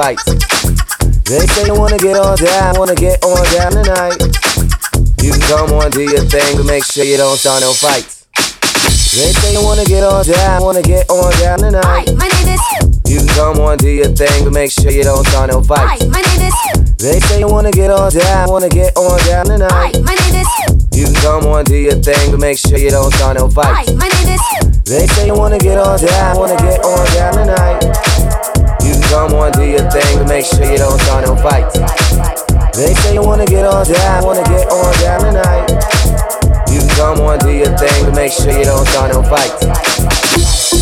fights. They say you wanna get on down, wanna get on down tonight. You can come on, do your thing, but make sure you don't start no fights. They say you wanna get on down, wanna get on down tonight. Hi, my name is. You can come on, do your thing, but make sure you don't start no fights. Hi, my name is. They say you wanna get on down, wanna get on down tonight. Hi, my name is. You can come on, do your thing, but make sure you don't start no fights. Hi, my name is. They say you wanna get on down, wanna get on down tonight. You can come on, do your thing, but make sure you don't start no fights. They say you wanna get on down, wanna get on down tonight. You can come on, do your thing, but make sure you don't start no fights.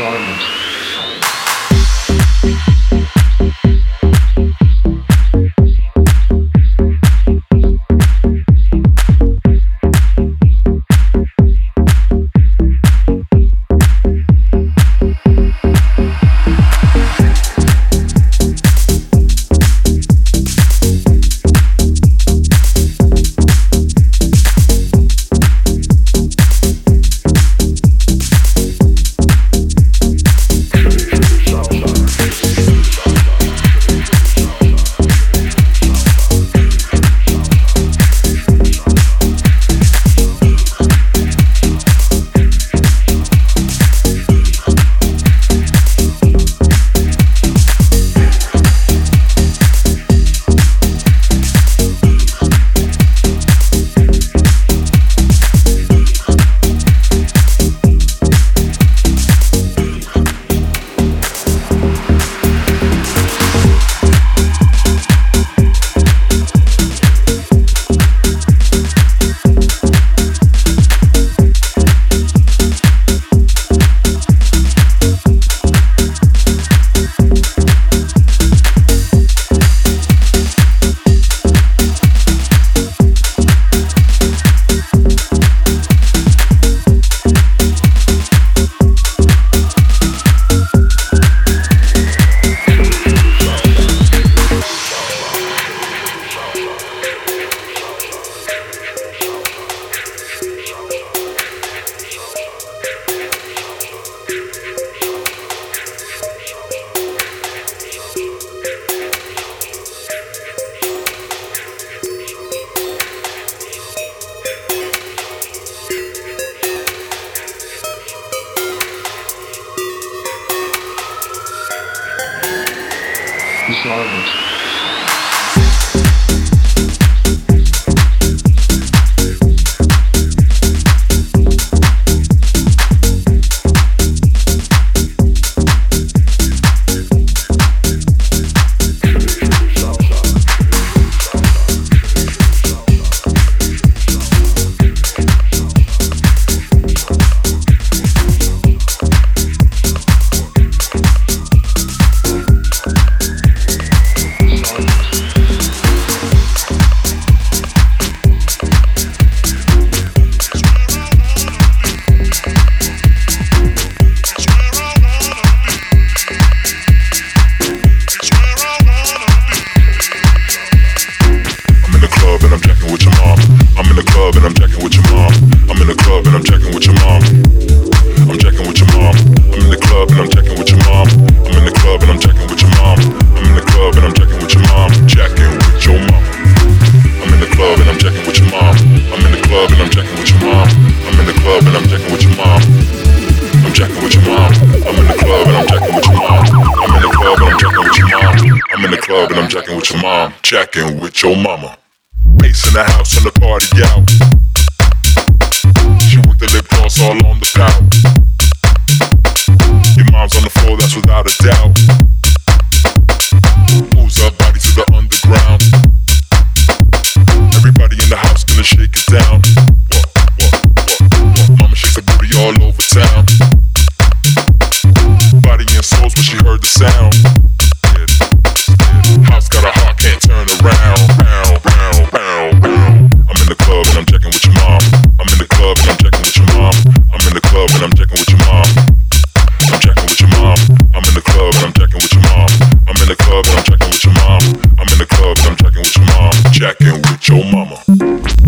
silence besorgend I'm jacking with your mama. Ace in the house and the party out. She with the lip gloss all on the pout. Your mom's on the floor, that's without a doubt. Moves her body to the underground. Everybody in the house gonna shake it down. What, what, what, what? Mama shakes her booty all over town. Body and souls when she heard the sound. House got a heart, can't turn around. I'm in the club and I'm checking with your mom. I'm in the club and I'm checking with your mom. I'm in the club and I'm checking with your mom. I'm checking with your mom. I'm in the club and I'm checking with your mom. I'm in the club and I'm checking with your mom. I'm in the club and I'm checking with your mom. Checking with your mama.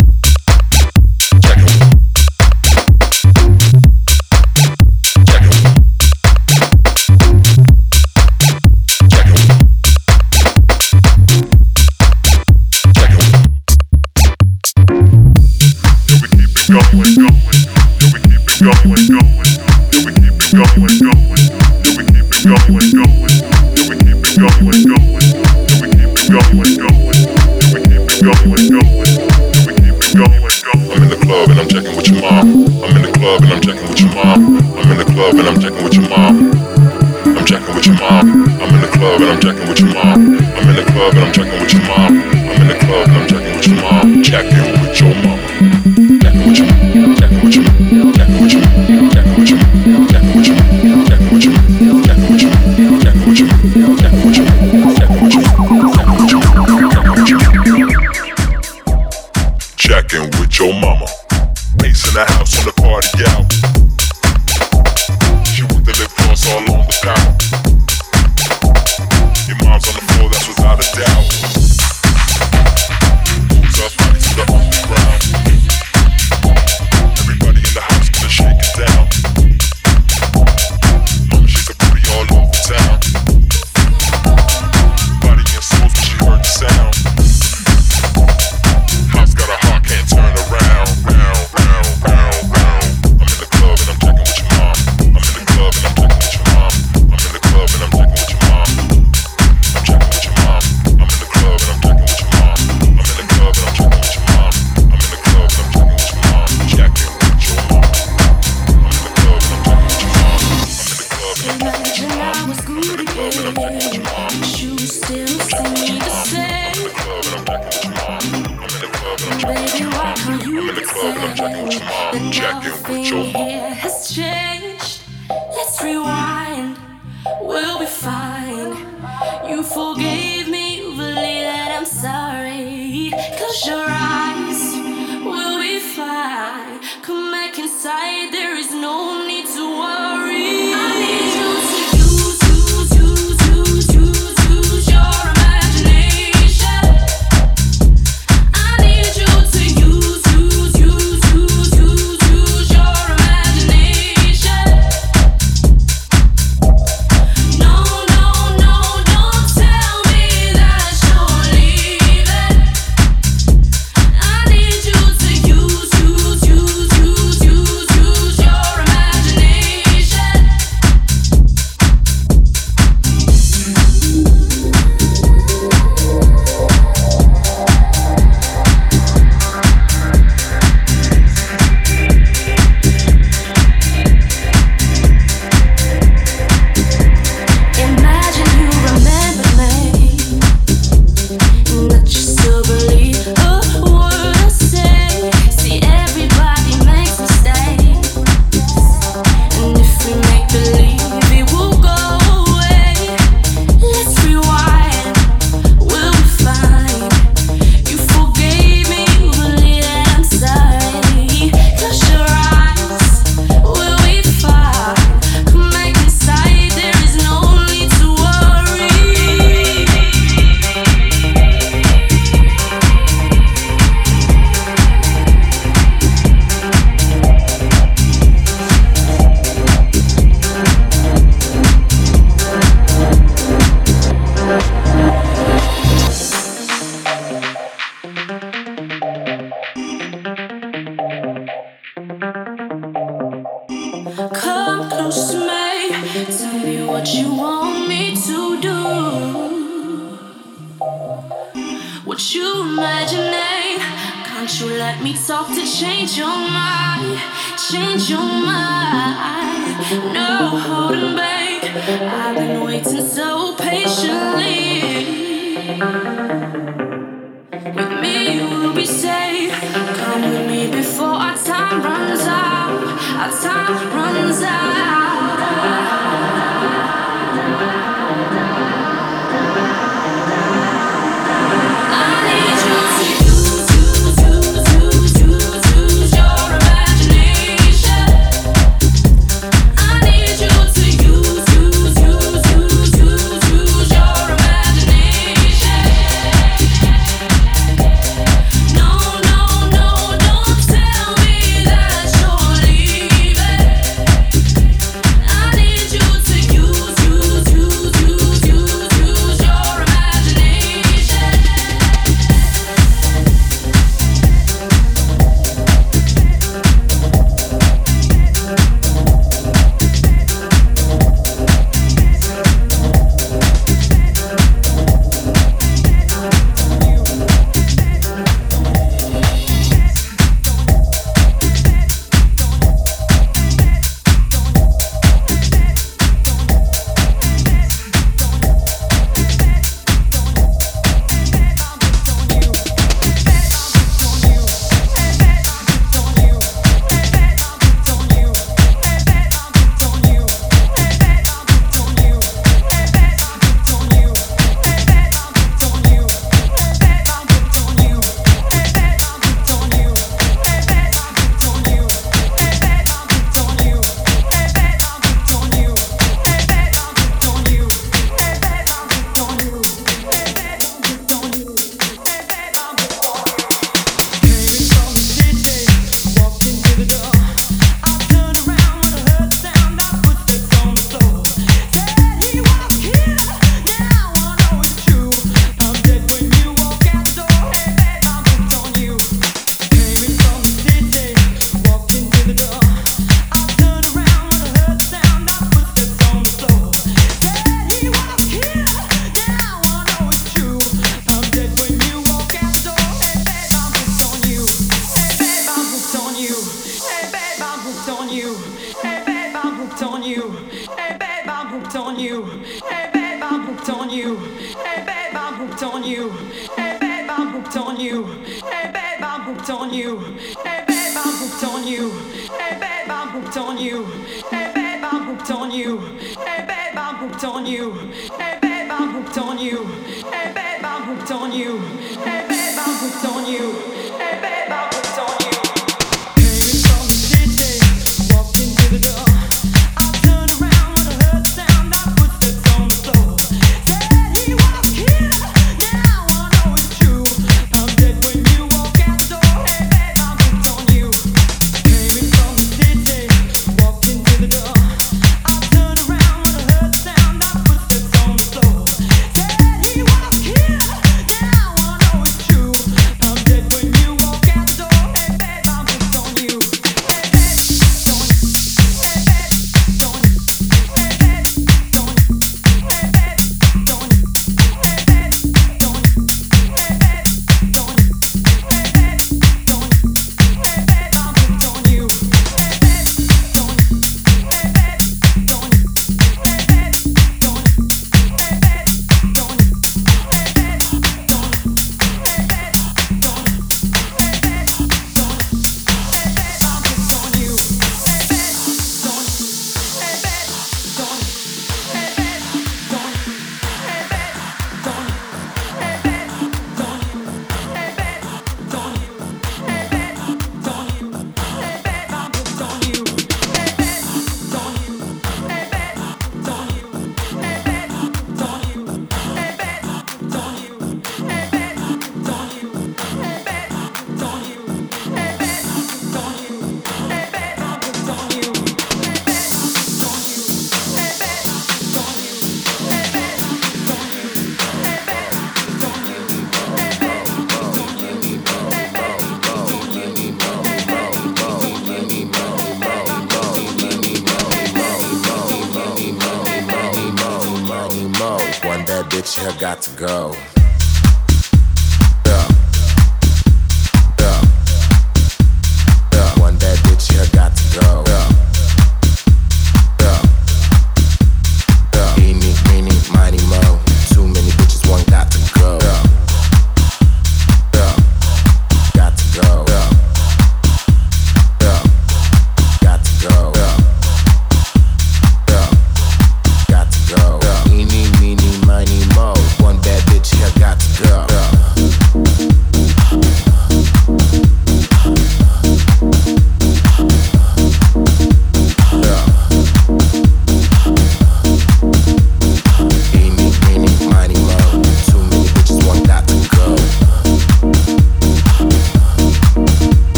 Cause your eyes will be fine. Come back inside there. I've been waiting so patiently. With me, you will be safe. Come with me before our time runs out. Our time runs out.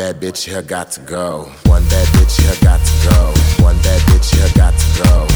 Bad bitch here got to go. One bad bitch here got to go. One bad bitch here got to go.